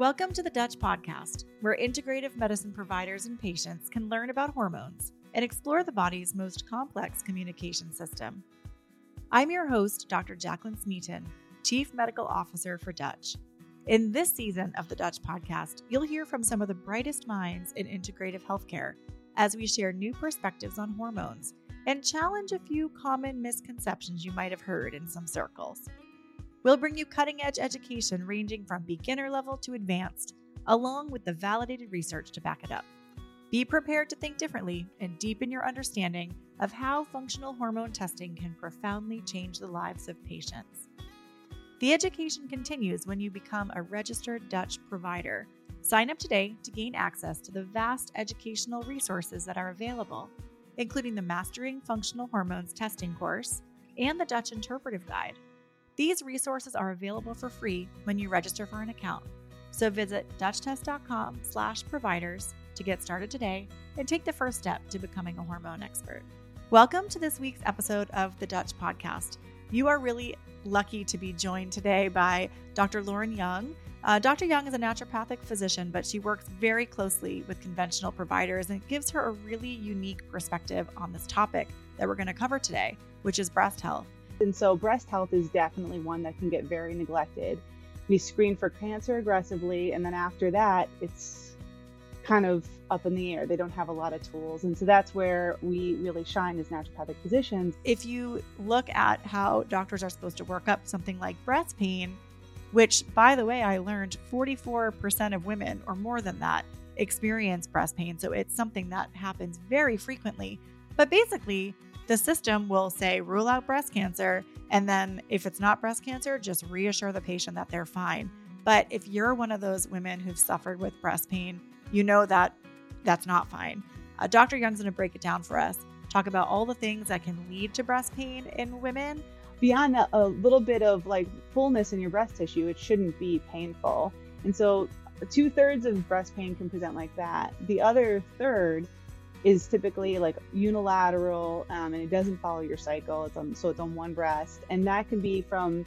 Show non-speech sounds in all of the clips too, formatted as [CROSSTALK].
Welcome to the Dutch Podcast, where integrative medicine providers and patients can learn about hormones and explore the body's most complex communication system. I'm your host, Dr. Jaclyn Smeaton, Chief Medical Officer for Dutch. In this season of the Dutch Podcast, you'll hear from some of the brightest minds in integrative healthcare as we share new perspectives on hormones and challenge a few common misconceptions you might have heard in some circles. We'll bring you cutting edge education ranging from beginner level to advanced, along with the validated research to back it up. Be prepared to think differently and deepen your understanding of how functional hormone testing can profoundly change the lives of patients. The education continues when you become a registered Dutch provider. Sign up today to gain access to the vast educational resources that are available, including the Mastering Functional Hormones Testing course and the Dutch Interpretive Guide. These resources are available for free when you register for an account. So visit dutchtest.com/providers to get started today and take the first step to becoming a hormone expert. Welcome to this week's episode of the Dutch podcast. You are really lucky to be joined today by Dr. Lauren Young. Uh, Dr. Young is a naturopathic physician, but she works very closely with conventional providers and gives her a really unique perspective on this topic that we're going to cover today, which is breast health. And so breast health is definitely one that can get very neglected. We screen for cancer aggressively, and then after that, it's kind of up in the air. They don't have a lot of tools. And so that's where we really shine as naturopathic physicians. If you look at how doctors are supposed to work up something like breast pain, which, by the way, I learned 44% of women or more than that experience breast pain. So it's something that happens very frequently. But basically, the system will say rule out breast cancer. And then if it's not breast cancer, just reassure the patient that they're fine. But if you're one of those women who've suffered with breast pain, you know that that's not fine. Uh, Dr. Young's going to break it down for us, talk about all the things that can lead to breast pain in women. Beyond a, a little bit of like fullness in your breast tissue, it shouldn't be painful. And so, two thirds of breast pain can present like that. The other third is typically like unilateral um, and it doesn't follow your cycle. It's on so it's on one breast, and that can be from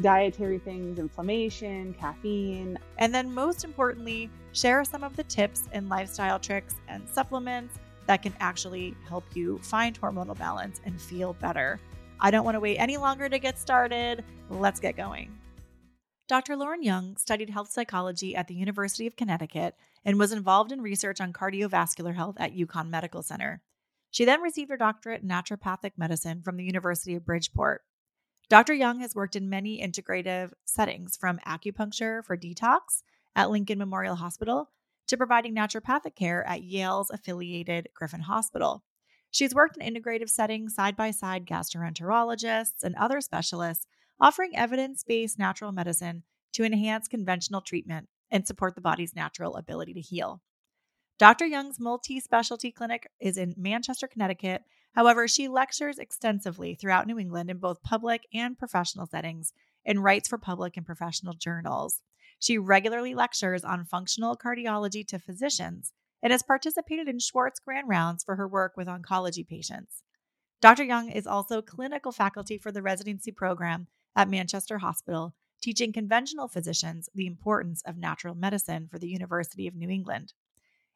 dietary things, inflammation, caffeine, and then most importantly, share some of the tips and lifestyle tricks and supplements that can actually help you find hormonal balance and feel better. I don't want to wait any longer to get started. Let's get going. Dr. Lauren Young studied health psychology at the University of Connecticut and was involved in research on cardiovascular health at UConn Medical Center. She then received her doctorate in naturopathic medicine from the University of Bridgeport. Dr. Young has worked in many integrative settings, from acupuncture for detox at Lincoln Memorial Hospital to providing naturopathic care at Yale's affiliated Griffin Hospital. She's worked in integrative settings side by side gastroenterologists and other specialists, offering evidence based natural medicine to enhance conventional treatment and support the body's natural ability to heal. Dr. Young's multi specialty clinic is in Manchester, Connecticut. However, she lectures extensively throughout New England in both public and professional settings and writes for public and professional journals. She regularly lectures on functional cardiology to physicians and has participated in Schwartz Grand Rounds for her work with oncology patients. Dr. Young is also clinical faculty for the residency program at Manchester Hospital teaching conventional physicians the importance of natural medicine for the University of New England.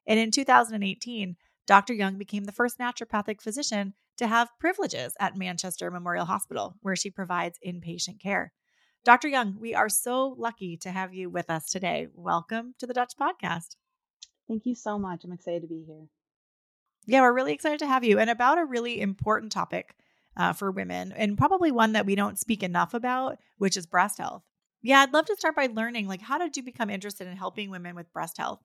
And in 2018, Dr. Young became the first naturopathic physician to have privileges at Manchester Memorial Hospital, where she provides inpatient care. Dr. Young, we are so lucky to have you with us today. Welcome to the Dutch Podcast. Thank you so much. I'm excited to be here. Yeah, we're really excited to have you and about a really important topic uh, for women, and probably one that we don't speak enough about, which is breast health. Yeah, I'd love to start by learning like how did you become interested in helping women with breast health?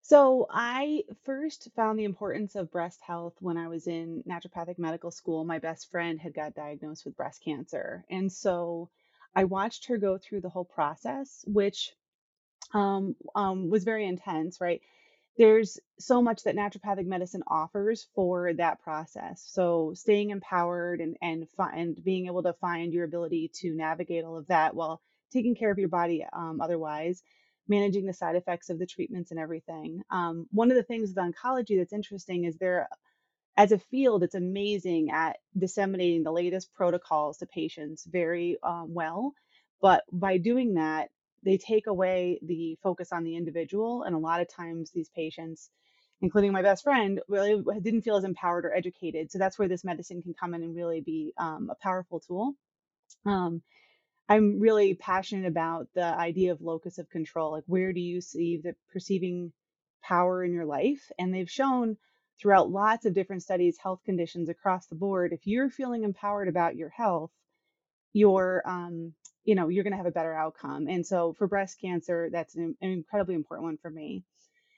So, I first found the importance of breast health when I was in naturopathic medical school. My best friend had got diagnosed with breast cancer. And so I watched her go through the whole process, which um, um, was very intense, right? There's so much that naturopathic medicine offers for that process. So staying empowered and and and being able to find your ability to navigate all of that while taking care of your body um, otherwise, managing the side effects of the treatments and everything. Um, one of the things with oncology that's interesting is there, as a field, it's amazing at disseminating the latest protocols to patients very um, well. But by doing that, they take away the focus on the individual. And a lot of times, these patients, including my best friend, really didn't feel as empowered or educated. So that's where this medicine can come in and really be um, a powerful tool. Um, I'm really passionate about the idea of locus of control. Like, where do you see the perceiving power in your life? And they've shown throughout lots of different studies, health conditions across the board, if you're feeling empowered about your health, you're, um, you know, you're going to have a better outcome. And so for breast cancer, that's an, an incredibly important one for me.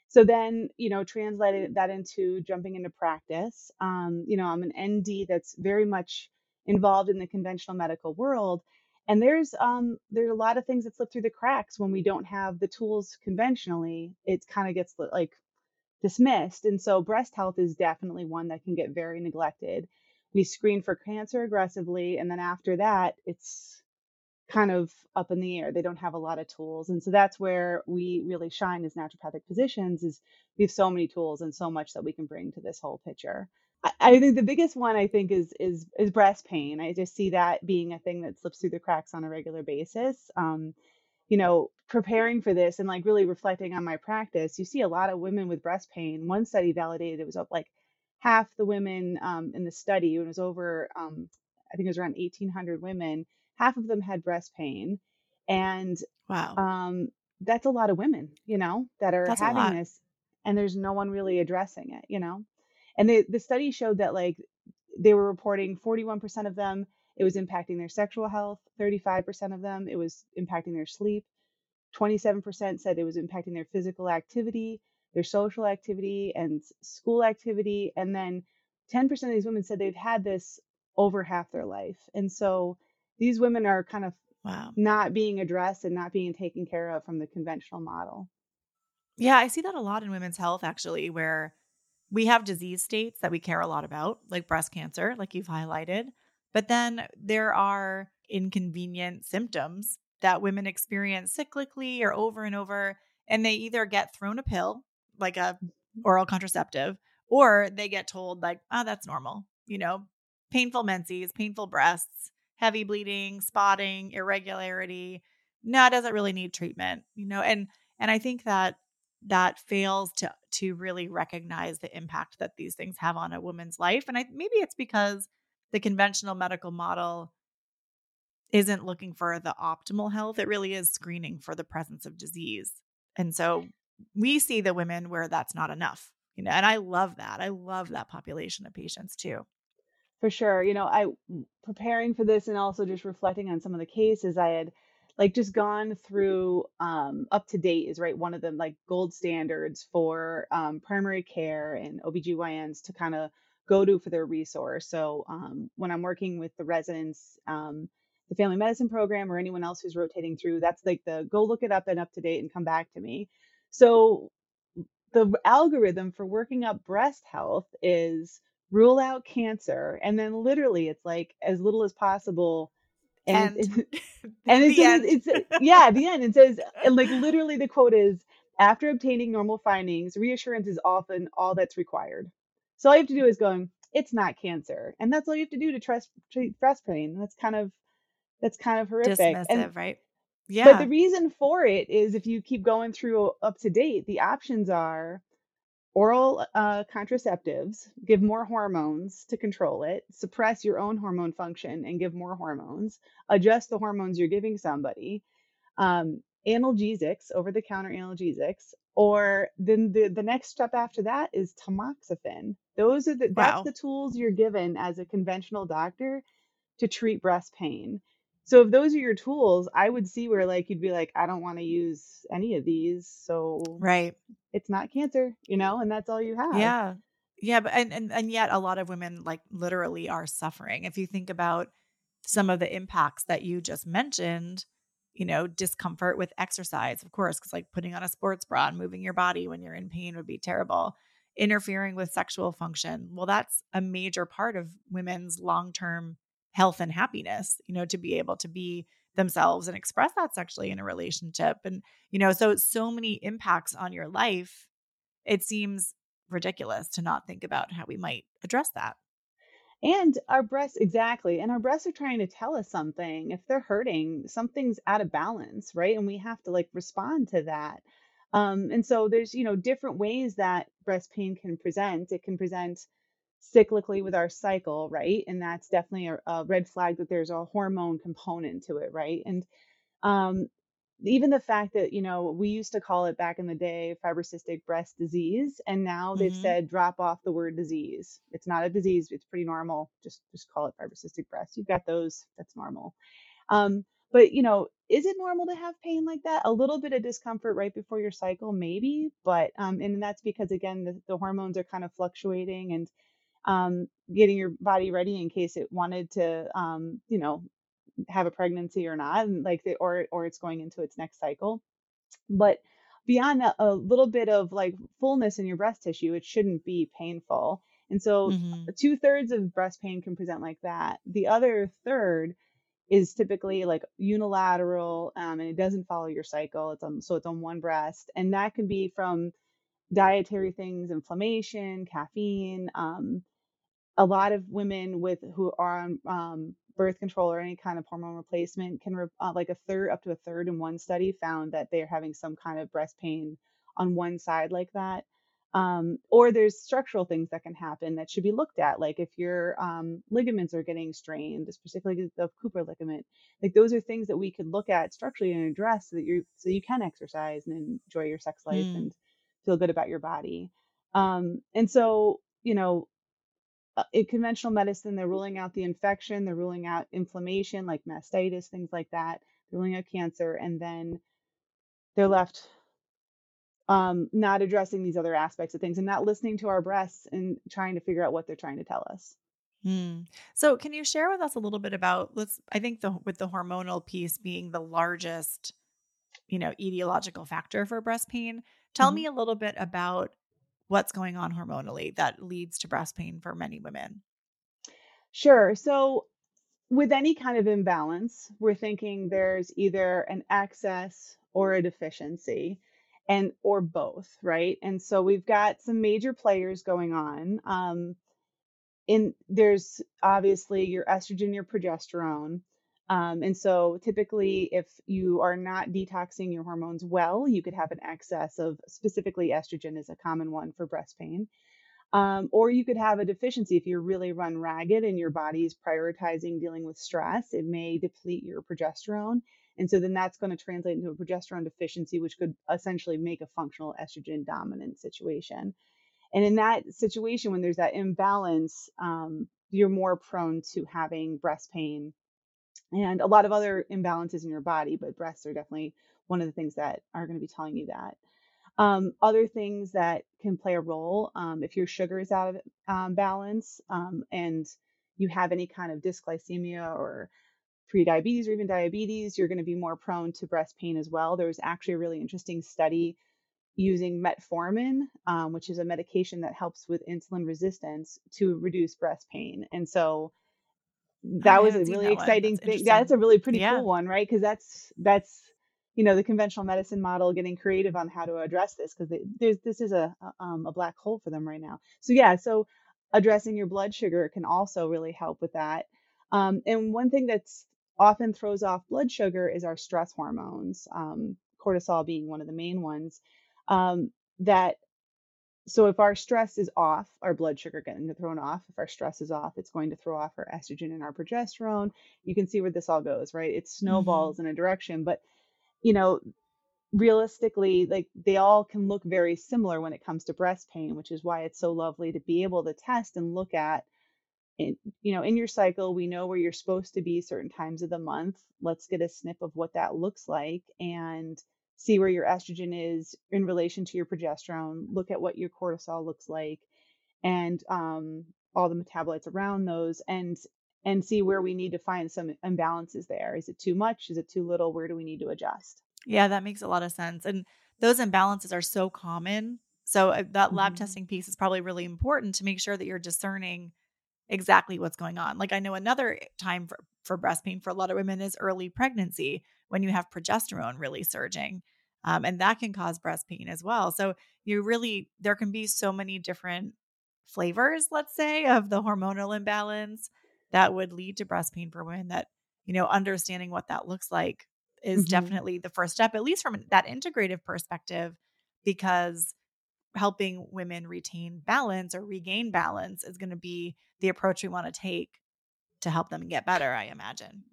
So then, you know, translated that into jumping into practice. Um, you know, I'm an ND that's very much involved in the conventional medical world and there's um there's a lot of things that slip through the cracks when we don't have the tools conventionally it kind of gets like dismissed and so breast health is definitely one that can get very neglected we screen for cancer aggressively and then after that it's kind of up in the air they don't have a lot of tools and so that's where we really shine as naturopathic physicians is we have so many tools and so much that we can bring to this whole picture I, think the biggest one I think is is is breast pain. I just see that being a thing that slips through the cracks on a regular basis. Um, you know, preparing for this and like really reflecting on my practice, you see a lot of women with breast pain. One study validated it was like half the women um, in the study, it was over, um, I think it was around 1,800 women, half of them had breast pain. And wow, um, that's a lot of women, you know, that are that's having this, and there's no one really addressing it, you know. And the, the study showed that like they were reporting 41% of them it was impacting their sexual health, 35% of them it was impacting their sleep, 27% said it was impacting their physical activity, their social activity and school activity, and then 10% of these women said they've had this over half their life. And so these women are kind of wow. not being addressed and not being taken care of from the conventional model. Yeah, I see that a lot in women's health actually, where we have disease states that we care a lot about, like breast cancer, like you've highlighted. But then there are inconvenient symptoms that women experience cyclically or over and over. And they either get thrown a pill, like a mm-hmm. oral contraceptive, or they get told, like, oh, that's normal. You know, painful menses, painful breasts, heavy bleeding, spotting, irregularity. No, it doesn't really need treatment, you know, and and I think that that fails to to really recognize the impact that these things have on a woman's life and I maybe it's because the conventional medical model isn't looking for the optimal health it really is screening for the presence of disease and so we see the women where that's not enough you know and I love that I love that population of patients too for sure you know I preparing for this and also just reflecting on some of the cases I had like just gone through um, UpToDate is right one of the like gold standards for um, primary care and OBGYNs to kind of go to for their resource. So um, when I'm working with the residents, um, the family medicine program or anyone else who's rotating through, that's like the go look it up and UpToDate and come back to me. So the algorithm for working up breast health is rule out cancer and then literally it's like as little as possible and and, [LAUGHS] and it says it's uh, yeah at the end. It says [LAUGHS] and like literally the quote is after obtaining normal findings reassurance is often all that's required. So all you have to do is going it's not cancer and that's all you have to do to trust treat breast pain. That's kind of that's kind of horrific Dismissive, and, right? yeah but the reason for it is if you keep going through UpToDate the options are Oral uh, contraceptives give more hormones to control it, suppress your own hormone function and give more hormones, adjust the hormones you're giving somebody, um, analgesics, over the counter analgesics, or then the, the next step after that is tamoxifen. Those are the, wow. that's the tools you're given as a conventional doctor to treat breast pain. So if those are your tools, I would see where like you'd be like, I don't want to use any of these. So right, it's not cancer, you know, and that's all you have. Yeah, yeah, but and and and yet a lot of women like literally are suffering. If you think about some of the impacts that you just mentioned, you know, discomfort with exercise, of course, because like putting on a sports bra and moving your body when you're in pain would be terrible. Interfering with sexual function, well, that's a major part of women's long term health and happiness, you know, to be able to be themselves and express that sexually in a relationship. And, you know, so so many impacts on your life. It seems ridiculous to not think about how we might address that. And our breasts, exactly. And our breasts are trying to tell us something. If they're hurting, something's out of balance, right? And we have to like respond to that. Um, and so there's, you know, different ways that breast pain can present. It can present cyclically with our cycle, right? And that's definitely a, a red flag that there's a hormone component to it, right? And um, even the fact that you know we used to call it back in the day fibrocystic breast disease and now they've hmm said drop off the word disease. It's not a disease it's pretty normal. Just just call it fibrocystic breast. You've got those that's normal. Um but you know is it normal to have pain like that? A little bit of discomfort right before your cycle maybe but um and that's because again the, the hormones are kind of fluctuating and um getting your body ready in case it wanted to um you know have a pregnancy or not and like the, or or it's going into its next cycle. But beyond a, a little bit of like fullness in your breast tissue it shouldn't be painful. And so hmm two thirds of breast pain can present like that. The other third is typically like unilateral um, and it doesn't follow your cycle. It's on so it's on one breast and that can be from dietary things inflammation caffeine um, a lot of women with who are on um, birth control or any kind of hormone replacement can re- uh, like a third up to a third in one study found that they're having some kind of breast pain on one side like that. Um, or there's structural things that can happen that should be looked at like if your um, ligaments are getting strained particularly the cooper ligament like those are things that we could look at structurally and address so that you so you can exercise and enjoy your sex life mm. and feel good about your body. Um, and so you know in conventional medicine, they're ruling out the infection, they're ruling out inflammation like mastitis, things like that, they're ruling out cancer, and then they're left um, not addressing these other aspects of things and not listening to our breasts and trying to figure out what they're trying to tell us. mm. So, can you share with us a little bit about let's? I think the with the hormonal piece being the largest, you know, etiological factor for breast pain. Tell Mhm. me a little bit about what's going on hormonally that leads to breast pain for many women. Sure. So, with any kind of imbalance, we're thinking there's either an excess or a deficiency and or both, right? And so we've got some major players going on. Um, in there's obviously your estrogen, your progesterone. Um, and so typically, if you are not detoxing your hormones well, you could have an excess of specifically estrogen is a common one for breast pain. Um, or you could have a deficiency if you're really run ragged and your body's prioritizing dealing with stress. It may deplete your progesterone. And so then that's going to translate into a progesterone deficiency, which could essentially make a functional estrogen dominant situation. And in that situation, when there's that imbalance, um, you're more prone to having breast pain and a lot of other imbalances in your body, but breasts are definitely one of the things that are going to be telling you that. Um, other things that can play a role um, if your sugar is out of um, balance um, and you have any kind of dysglycemia or prediabetes or even diabetes, you're going to be more prone to breast pain as well. There was actually a really interesting study using metformin, um, which is a medication that helps with insulin resistance to reduce breast pain. And so Oh, I that was a really exciting thing. Yeah, that's a really pretty Yeah. cool one, right? Because that's that's you know the conventional medicine model getting creative on how to address this because there's this is a a, um, a black hole for them right now. So yeah, so addressing your blood sugar can also really help with that. Um, and one thing that's often throws off blood sugar is our stress hormones, um, cortisol being one of the main ones. Um, that so if our stress is off, our blood sugar getting thrown off. If our stress is off, it's going to throw off our estrogen and our progesterone. You can see where this all goes, right? It hmm snowballs in a direction, but you know, realistically, like they all can look very similar when it comes to breast pain, which is why it's so lovely to be able to test and look at in, you know, in your cycle, we know where you're supposed to be certain times of the month. Let's get a snip of what that looks like and see where your estrogen is in relation to your progesterone. Look at what your cortisol looks like and um, all the metabolites around those and and see where we need to find some imbalances there. Is it too much? Is it too little? Where do we need to adjust? Yeah, that makes a lot of sense. And those imbalances are so common. So uh, that lab hmm testing piece is probably really important to make sure that you're discerning exactly what's going on. Like I know another time for, for breast pain for a lot of women is early pregnancy when you have progesterone really surging. Um, and that can cause breast pain as well. So you really, there can be so many different flavors, let's say, of the hormonal imbalance that would lead to breast pain for women that, you know, understanding what that looks like is hmm definitely the first step, at least from that integrative perspective, because helping women retain balance or regain balance is going to be the approach we want to take to help them get better, I imagine.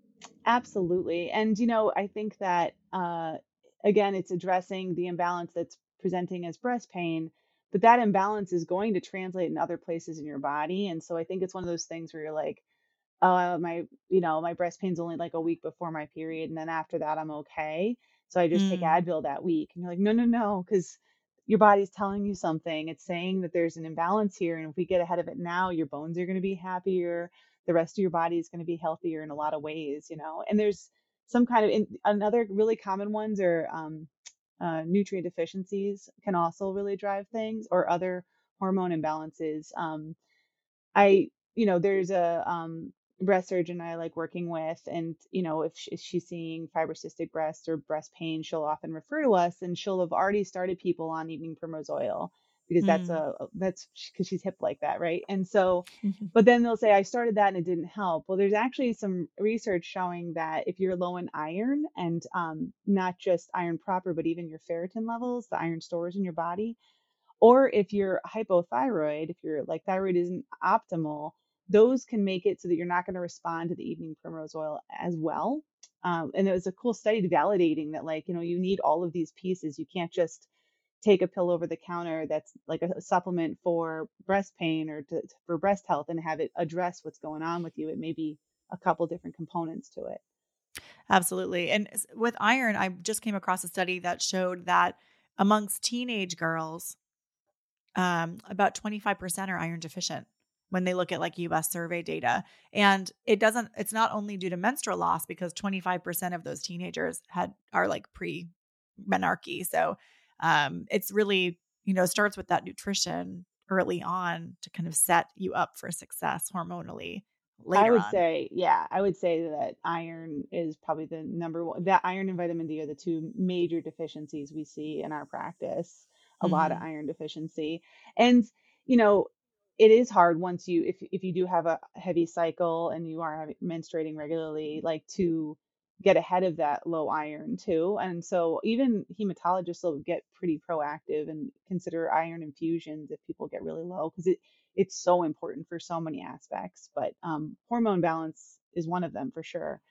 Absolutely. And, you know, I think that, uh, again, it's addressing the imbalance that's presenting as breast pain, but that imbalance is going to translate in other places in your body. And so I think it's one of those things where you're like, uh, my, you know, my breast pain's only like a week before my period. And then after that, I'm okay. So I just take Mm, Advil that week. And you're like, no, no, no, because your body's telling you something. It's saying that there's an imbalance here. And if we get ahead of it now, your bones are going to be happier. The rest of your body is going to be healthier in a lot of ways, you know. And there's some kind of in, another really common ones are um, uh, nutrient deficiencies can also really drive things or other hormone imbalances. Um, I, you know, there's a um, breast surgeon I like working with, and you know, if, sh- if she's seeing fibrocystic breast or breast pain, she'll often refer to us, and she'll have already started people on evening primrose oil because that's mm. a a- that's because she's hip like that, right? And so, but then they'll say I started that and it didn't help. Well, there's actually some research showing that if you're low in iron and um, not just iron proper, but even your ferritin levels, the iron stores in your body or if you're hypothyroid, if your like thyroid isn't optimal, those can make it so that you're not going to respond to the evening primrose oil as well. Um, and it was a cool study validating that, like, you know, you need all of these pieces. You can't just take a pill over the counter that's like a supplement for breast pain or to, for breast health and have it address what's going on with you. It may be a couple different components to it. Absolutely. And with iron, I just came across a study that showed that amongst teenage girls, um, about 25% are iron deficient when they look at like US survey data. And it doesn't, it's not only due to menstrual loss because 25% of those teenagers had are like pre menarche. So um, it's really, you know, starts with that nutrition early on to kind of set you up for success hormonally later. I would on. say, yeah, I would say that iron is probably the number one. That iron and vitamin D are the two major deficiencies we see in our practice. A lot of hmm iron deficiency. And, you know, it is hard once you if if you do have a heavy cycle and you are menstruating regularly, like to get ahead of that low iron too. And so even hematologists will get pretty proactive and consider iron infusions if people get really low because it it's so important for so many aspects. But um, hormone balance is one of them for sure,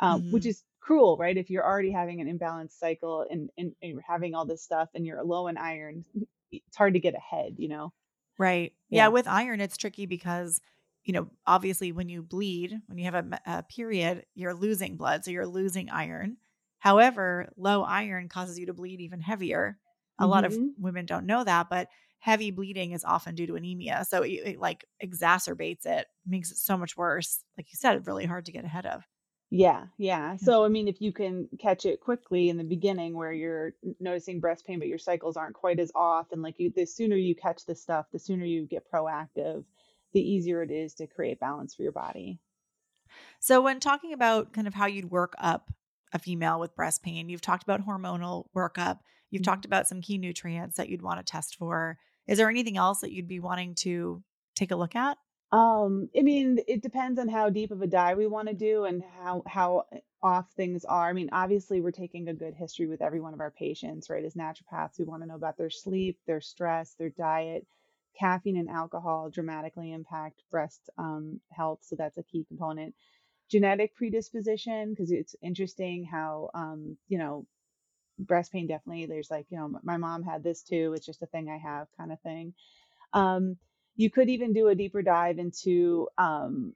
uh, which hmm is cruel, right? If you're already having an imbalanced cycle and, and, and you're having all this stuff and you're low in iron, it's hard to get ahead, you know? Right. Yeah, Yeah. with iron, it's tricky because, you know, obviously when you bleed, when you have a, a period, you're losing blood. So you're losing iron. However, low iron causes you to bleed even heavier. A lot of hmm women don't know that, but heavy bleeding is often due to anemia. So it, it like exacerbates it, makes it so much worse. Like you said, really hard to get ahead of. Yeah, yeah. Yeah. So, I mean, if you can catch it quickly in the beginning where you're noticing breast pain, but your cycles aren't quite as off, and like you, the sooner you catch this stuff, the sooner you get proactive, the easier it is to create balance for your body. So, when talking about kind of how you'd work up a female with breast pain, you've talked about hormonal workup. You've Mhm. talked about some key nutrients that you'd want to test for. Is there anything else that you'd be wanting to take a look at? Um, I mean, it depends on how deep of a dive we want to do and how how off things are. I mean, obviously, we're taking a good history with every one of our patients, right? As naturopaths, we want to know about their sleep, their stress, their diet. Caffeine and alcohol dramatically impact breast um, health, so that's a key component. Genetic predisposition, because it's interesting how um, you know breast pain definitely. There's like you know my mom had this too. It's just a thing I have, kind of thing um, you could even do a deeper dive into um,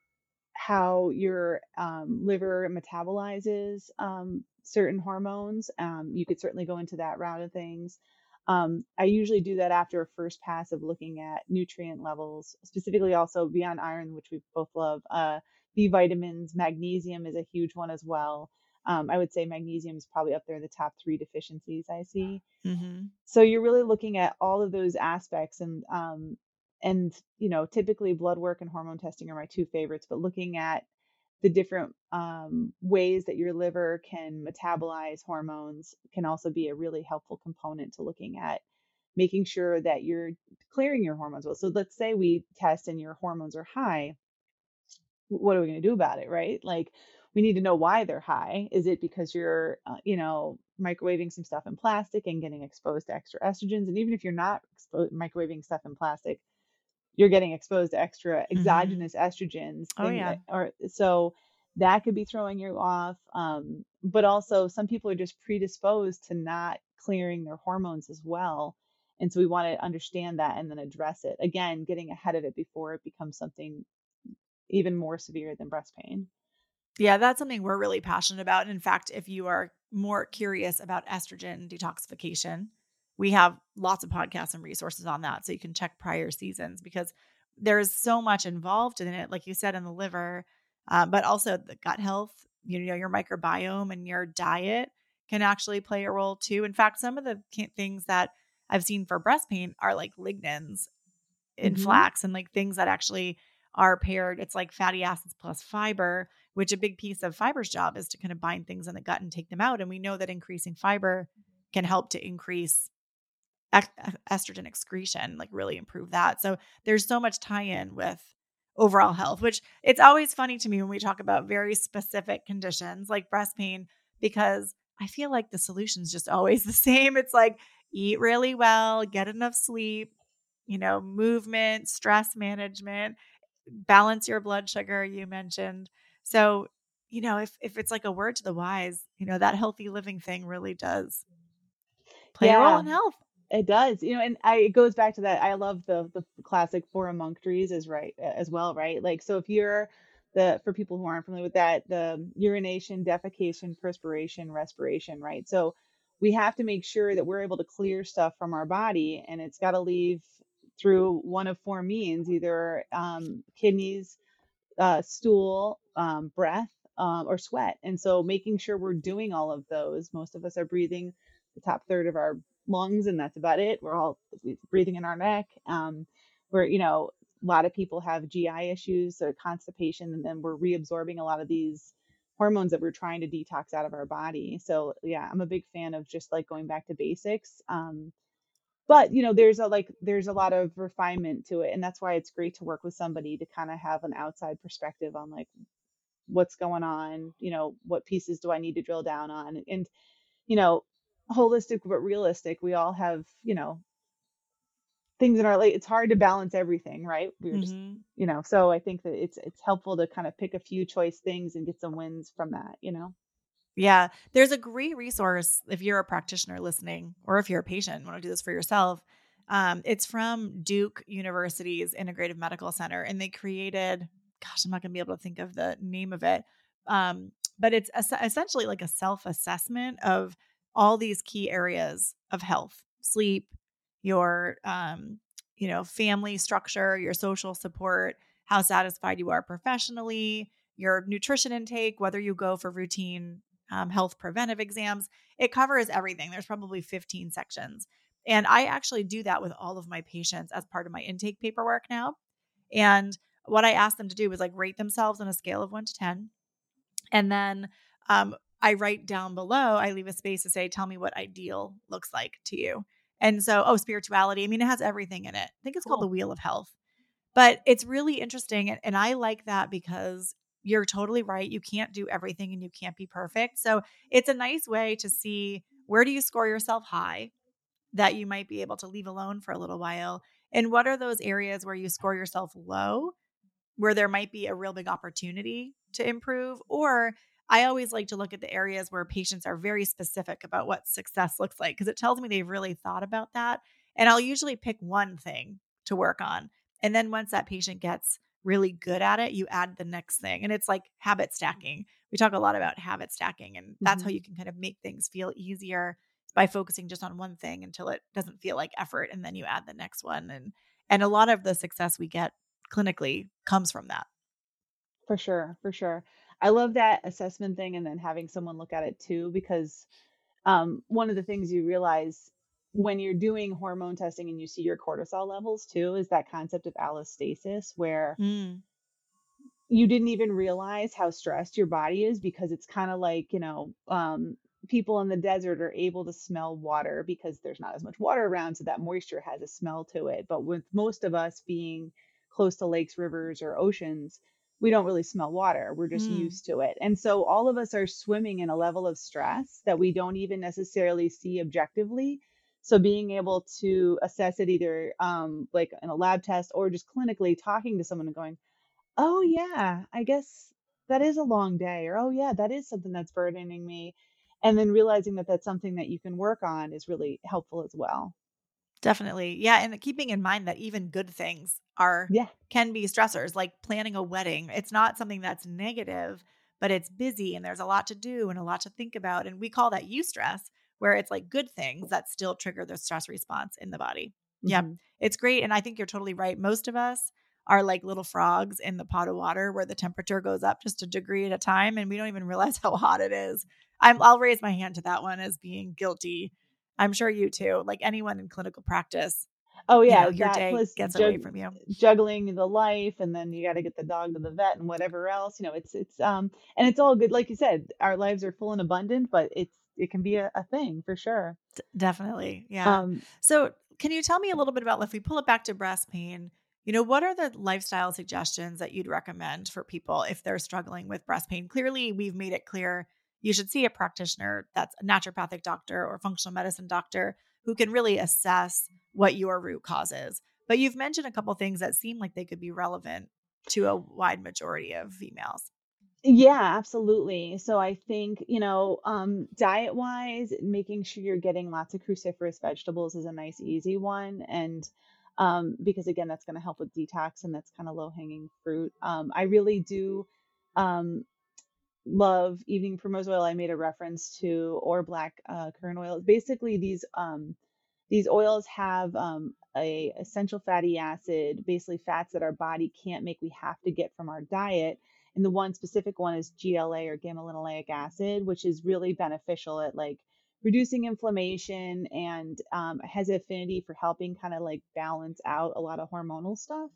how your um, liver metabolizes um, certain hormones. You could certainly go into that route of things. Um, I usually do that after a first pass of looking at nutrient levels, specifically also beyond iron, which we both love. Uh, B vitamins, magnesium is a huge one as well. Um, I would say magnesium is probably up there in the top three deficiencies I see hmm so you're really looking at all of those aspects and um and you know typically blood work and hormone testing are my two favorites but looking at the different um, ways that your liver can metabolize hormones can also be a really helpful component to looking at making sure that you're clearing your hormones well. So let's say we test and your hormones are high. What are we going to do about it, right? Like we need to know why they're high. Is it because you're, uh, you know, microwaving some stuff in plastic and getting exposed to extra estrogens? And even if you're not expo- microwaving stuff in plastic, you're getting exposed to extra Mm-hmm. exogenous estrogens. Oh, yeah. that- or so that could be throwing you off. Um, but also, some people are just predisposed to not clearing their hormones as well. And so we want to understand that and then address it. Again, getting ahead of it before it becomes something even more severe than breast pain. Yeah, that's something we're really passionate about. And in fact, if you are more curious about estrogen detoxification, we have lots of podcasts and resources on that. So you can check prior seasons because there's so much involved in it, like you said, in the liver, uh, but also the gut health, you know, your microbiome and your diet can actually play a role too. In fact, some of the things that I've seen for breast pain are like lignans in Mhm. flax and like things that actually are paired. It's like fatty acids plus fiber, which a big piece of fiber's job is to kind of bind things in the gut and take them out. And we know that increasing fiber can help to increase Uh, estrogen excretion, like really improve that. So there's so much tie in with overall health, which it's always funny to me when we talk about very specific conditions like breast pain, because I feel like the solution's just always [LAUGHS] the same. It's like eat really well, get enough sleep, you know, movement, stress management, balance your blood sugar, you mentioned. So, you know, if if it's like a word to the wise, you know, that healthy living thing really does play a role in health. It does, you know, and I it goes back to that. I love the the classic four emunctories as right as well, right? Like so if you're the for people who aren't familiar with that, the urination, defecation, perspiration, respiration, right? So we have to make sure that we're able to clear stuff from our body and it's got to leave through one of four means, either um, kidneys, uh, stool, um, breath, um, or sweat. And so making sure we're doing all of those. Most of us are breathing the top third of our lungs, and that's about it. We're all breathing in our neck. Um, we're, you know, a lot of people have GI issues or constipation, and then we're reabsorbing a lot of these hormones that we're trying to detox out of our body. So yeah, I'm a big fan of just like going back to basics. Um, but you know there's a like there's a lot of refinement to it and that's why it's great to work with somebody to kind of have an outside perspective on like what's going on you know what pieces do i need to drill down on and you know holistic but realistic we all have you know things in our life it's hard to balance everything right we're just Mhm. you know so i think that it's it's helpful to kind of pick a few choice things and get some wins from that you know Yeah, there's a great resource if you're a practitioner listening, or if you're a patient and want to do this for yourself. Um, it's from Duke University's Integrative Medical Center, and they created, gosh, I'm not going to be able to think of the name of it, um, but it's es- essentially like a self assessment of all these key areas of health, sleep, your, um, you know, family structure, your social support, how satisfied you are professionally, your nutrition intake, whether you go for routine um, health preventive exams. It covers everything. There's probably 15 sections. And I actually do that with all of my patients as part of my intake paperwork now. And what I ask them to do is like rate themselves on a scale of one to 10. And then um, I write down below, I leave a space to say, tell me what ideal looks like to you. And so, oh, spirituality. I mean, it has everything in it. I think it's called the Wheel of Health. But it's really interesting. And, and I like that because you're totally right. You can't do everything and you can't be perfect. So it's a nice way to see where do you score yourself high that you might be able to leave alone for a little while. And what are those areas where you score yourself low, where there might be a real big opportunity to improve? Or I always like to look at the areas where patients are very specific about what success looks like because it tells me they've really thought about that. And I'll usually pick one thing to work on. And then once that patient gets really good at it, you add the next thing. And it's like habit stacking. We talk a lot about habit stacking, and that's how Mhm. you can kind of make things feel easier by focusing just on one thing until it doesn't feel like effort and then you add the next one and and a lot of the success we get clinically comes from that. For sure, for sure. I love that assessment thing and then having someone look at it too, because um, one of the things you realize when you're doing hormone testing and you see your cortisol levels too is that concept of allostasis, where Mm. you didn't even realize how stressed your body is because it's kind of like, you know, um, people in the desert are able to smell water because there's not as much water around, so that moisture has a smell to it. But with most of us being close to lakes, rivers, or oceans, we don't really smell water. We're just mm. used to it. And so all of us are swimming in a level of stress that we don't even necessarily see objectively. So being able to assess it either um, like in a lab test or just clinically talking to someone and going, oh, yeah, I guess that is a long day, or oh, yeah, that is something that's burdening me. And then realizing that that's something that you can work on is really helpful as well. Definitely. Yeah. And keeping in mind that even good things are yeah. can be stressors, like planning a wedding. It's not something that's negative, but it's busy and there's a lot to do and a lot to think about. And we call that eustress, where it's like good things that still trigger the stress response in the body. Mm-hmm. Yeah. It's great. And I think you're totally right. Most of us are like little frogs in the pot of water where the temperature goes up just a degree at a time and we don't even realize how hot it is. I'm I'll raise my hand to that one as being guilty. I'm sure you too. Like anyone in clinical practice, Oh yeah, you know, your day gets jug- away from you. Juggling the life, and then you got to get the dog to the vet and whatever else. You know, it's it's um and it's all good. Like you said, our lives are full and abundant, but it's it can be a, a thing for sure. Definitely, yeah. Um, so can you tell me a little bit about if we pull it back to breast pain? You know, what are the lifestyle suggestions that you'd recommend for people if they're struggling with breast pain? Clearly, we've made it clear you should see a practitioner that's a naturopathic doctor or functional medicine doctor who can really assess what your root cause is. But you've mentioned a couple things that seem like they could be relevant to a wide majority of females. Yeah, absolutely. So I think, you know, um, diet wise, making sure you're getting lots of cruciferous vegetables is a nice, easy one. And um, because again, that's going to help with detox and that's kind of low hanging fruit. Um, I really do um, love evening primrose oil. I made a reference to or black uh, currant oil. Basically, these um, these oils have um, a essential fatty acid, basically fats that our body can't make. We have to get from our diet. And the one specific one is GLA or gamma linolenic acid, which is really beneficial at like reducing inflammation and um, has affinity for helping kind of like balance out a lot of hormonal stuff.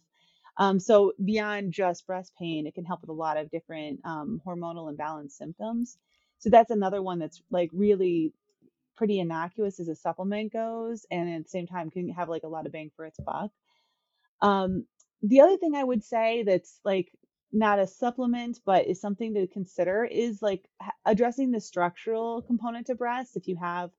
Um, so beyond just breast pain, it can help with a lot of different um, hormonal imbalance symptoms. So that's another one that's like really pretty innocuous as a supplement goes, and at the same time can have like a lot of bang for its buck. Um, the other thing I would say that's like not a supplement, but is something to consider is like addressing the structural component to breast. If you have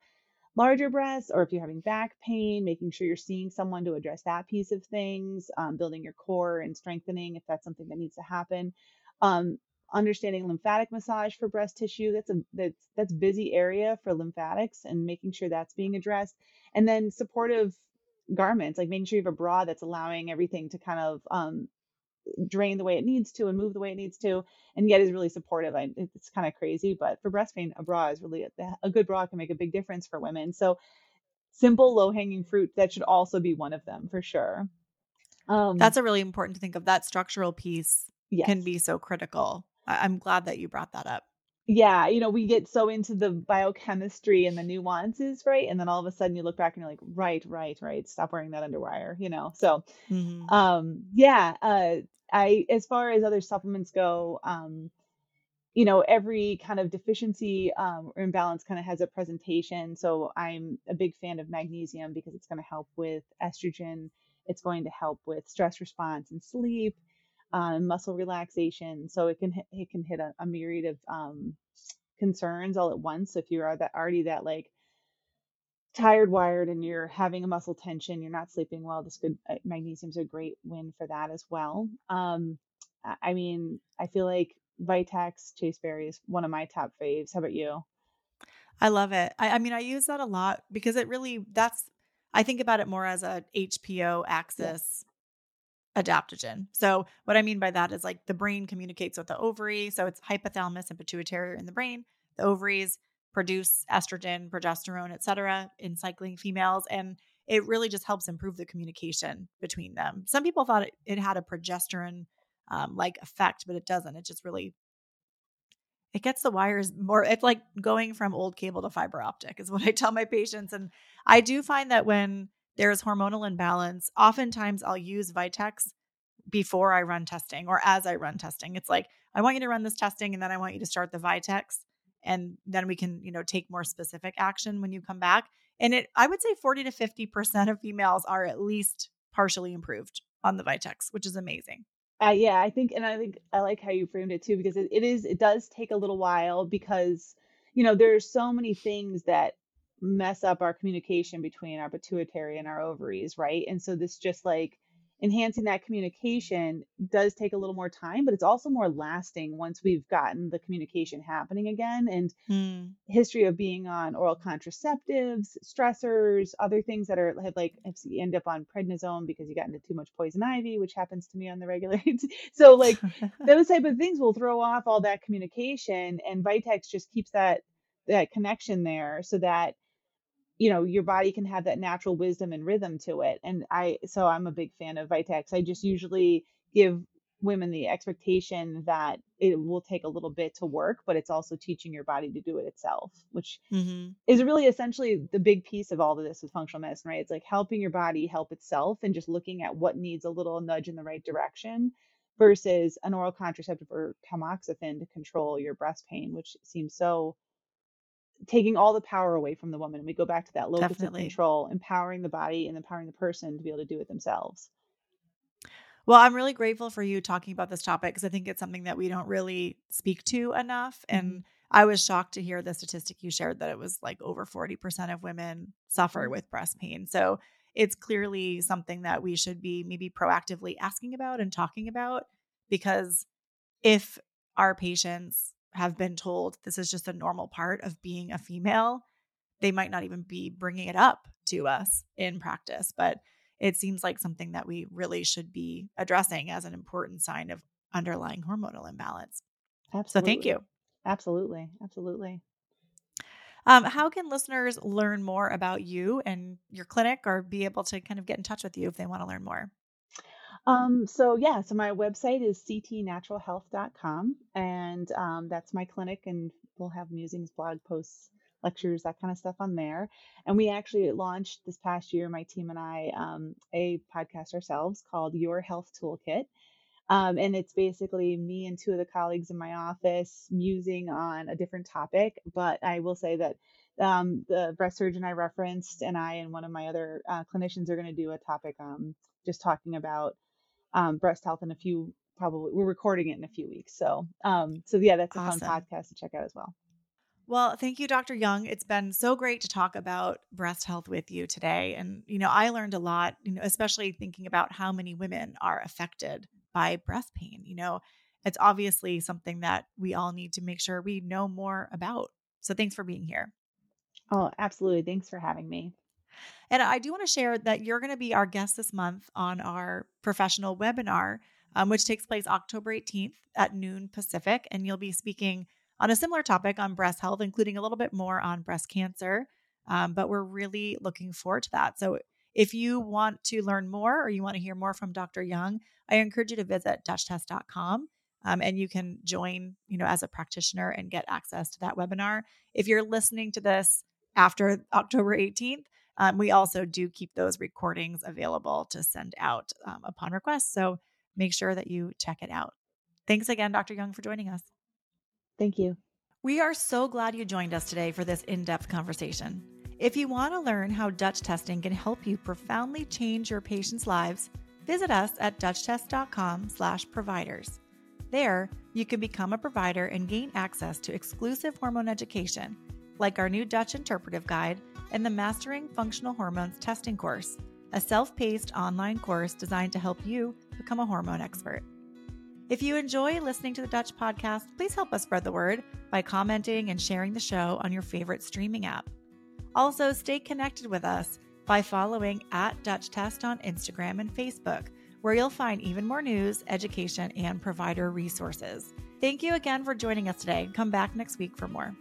larger breasts or if you're having back pain, making sure you're seeing someone to address that piece of things, um, building your core and strengthening if that's something that needs to happen. Um, understanding lymphatic massage for breast tissue that's a that's that's busy area for lymphatics and making sure that's being addressed and then supportive garments like making sure you have a bra that's allowing everything to kind of um, drain the way it needs to and move the way it needs to and yet is really supportive. I, it's kind of crazy but for breast pain a bra is really a, a good bra can make a big difference for women. So simple low hanging fruit that should also be one of them for sure. Um, that's a really important to think of. That structural piece yes. can be so critical. I'm glad that you brought that up yeah, you know, we get so into the biochemistry and the nuances, right? And then all of a sudden you look back and you're like, right, right, right. Stop wearing that underwire, you know. So, mm-hmm. um, yeah, uh, I as far as other supplements go, um, you know, every kind of deficiency um, or imbalance kind of has a presentation. So I'm a big fan of magnesium because it's going to help with estrogen. It's going to help with stress response and sleep um, muscle relaxation. So it can it can hit a, a myriad of um, concerns all at once. So if you're that already that like tired wired and you're having a muscle tension, you're not sleeping well, this good uh, magnesium's a great win for that as well. Um, I mean, I feel like Vitex Chasteberry is one of my top faves. How about you? I love it. I, I mean, I use that a lot because it really that's I think about it more as a HPO axis adaptogen. So, what I mean by that is like the brain communicates with the ovary. So, it's hypothalamus and pituitary in the brain. The ovaries produce estrogen, progesterone, et cetera, in cycling females. And it really just helps improve the communication between them. Some people thought it, it had a progesterone um, like effect, but it doesn't. It just really it gets the wires more it's like going from old cable to fiber optic is what i tell my patients and i do find that when there's hormonal imbalance, oftentimes I'll use Vitex before I run testing or as I run testing. It's like, I want you to run this testing and then I want you to start the Vitex. and then we can, you know, take more specific action when you come back. And it I would say 40 to 50% of females are at least partially improved on the Vitex, which is amazing. Uh, yeah, I think, and I think I like how you framed it too, because it, it is, it does take a little while because, you know, there's so many things that mess up our communication between our pituitary and our ovaries, right? And so this just like enhancing that communication does take a little more time, but it's also more lasting once we've gotten the communication happening again. And mm. history of being on oral contraceptives, stressors, other things that are have like if you end up on prednisone because you got into too much poison ivy, which happens to me on the regular. [LAUGHS] so like [LAUGHS] those type of things will throw off all that communication, and Vitex just keeps that that connection there so that you know your body can have that natural wisdom and rhythm to it and i so i'm a big fan of vitex i just usually give women the expectation that it will take a little bit to work but it's also teaching your body to do it itself which mm-hmm. is really essentially the big piece of all of this with functional medicine right it's like helping your body help itself and just looking at what needs a little nudge in the right direction versus an oral contraceptive or tamoxifen to control your breast pain which seems so taking all the power away from the woman. And we go back to that locus Definitely. of control, empowering the body and empowering the person to be able to do it themselves. Well, I'm really grateful for you talking about this topic because I think it's something that we don't really speak to enough. Mm-hmm. And I was shocked to hear the statistic you shared that it was like over 40% of women suffer with breast pain. So it's clearly something that we should be maybe proactively asking about and talking about because if our patients have been told this is just a normal part of being a female, they might not even be bringing it up to us in practice. But it seems like something that we really should be addressing as an important sign of underlying hormonal imbalance. Absolutely. So thank you. Absolutely. Absolutely. Um, how can listeners learn more about you and your clinic or be able to kind of get in touch with you if they want to learn more? Um, so yeah, so my website is ctnaturalhealth.com and um, that's my clinic and we'll have musings, blog posts, lectures, that kind of stuff on there. And we actually launched this past year, my team and I, um, a podcast ourselves called Your Health Toolkit. Um, and it's basically me and two of the colleagues in my office musing on a different topic. But I will say that um, the breast surgeon I referenced and I and one of my other uh, clinicians are going to do a topic um, just talking about um, breast health in a few probably we're recording it in a few weeks. So um so yeah, that's a awesome. fun podcast to check out as well. Well, thank you, Dr. Young. It's been so great to talk about breast health with you today. And, you know, I learned a lot, you know, especially thinking about how many women are affected by breast pain. You know, it's obviously something that we all need to make sure we know more about. So thanks for being here. Oh, absolutely. Thanks for having me. And I do want to share that you're going to be our guest this month on our professional webinar, um, which takes place October 18th at noon Pacific. And you'll be speaking on a similar topic on breast health, including a little bit more on breast cancer. Um, but we're really looking forward to that. So if you want to learn more or you want to hear more from Dr. Young, I encourage you to visit DutchTest.com. Um, and you can join, you know, as a practitioner and get access to that webinar. If you're listening to this after October 18th, um, we also do keep those recordings available to send out um, upon request. So make sure that you check it out. Thanks again, Dr. Young, for joining us. Thank you. We are so glad you joined us today for this in depth conversation. If you want to learn how Dutch testing can help you profoundly change your patients' lives, visit us at dutchtest.com/providers. There, you can become a provider and gain access to exclusive hormone education, like our new Dutch interpretive guide and the Mastering Functional Hormones Testing course, a self paced online course designed to help you become a hormone expert. If you enjoy listening to the Dutch podcast, please help us spread the word by commenting and sharing the show on your favorite streaming app. Also, stay connected with us by following at Dutch Test on Instagram and Facebook, where you'll find even more news, education, and provider resources. Thank you again for joining us today. Come back next week for more.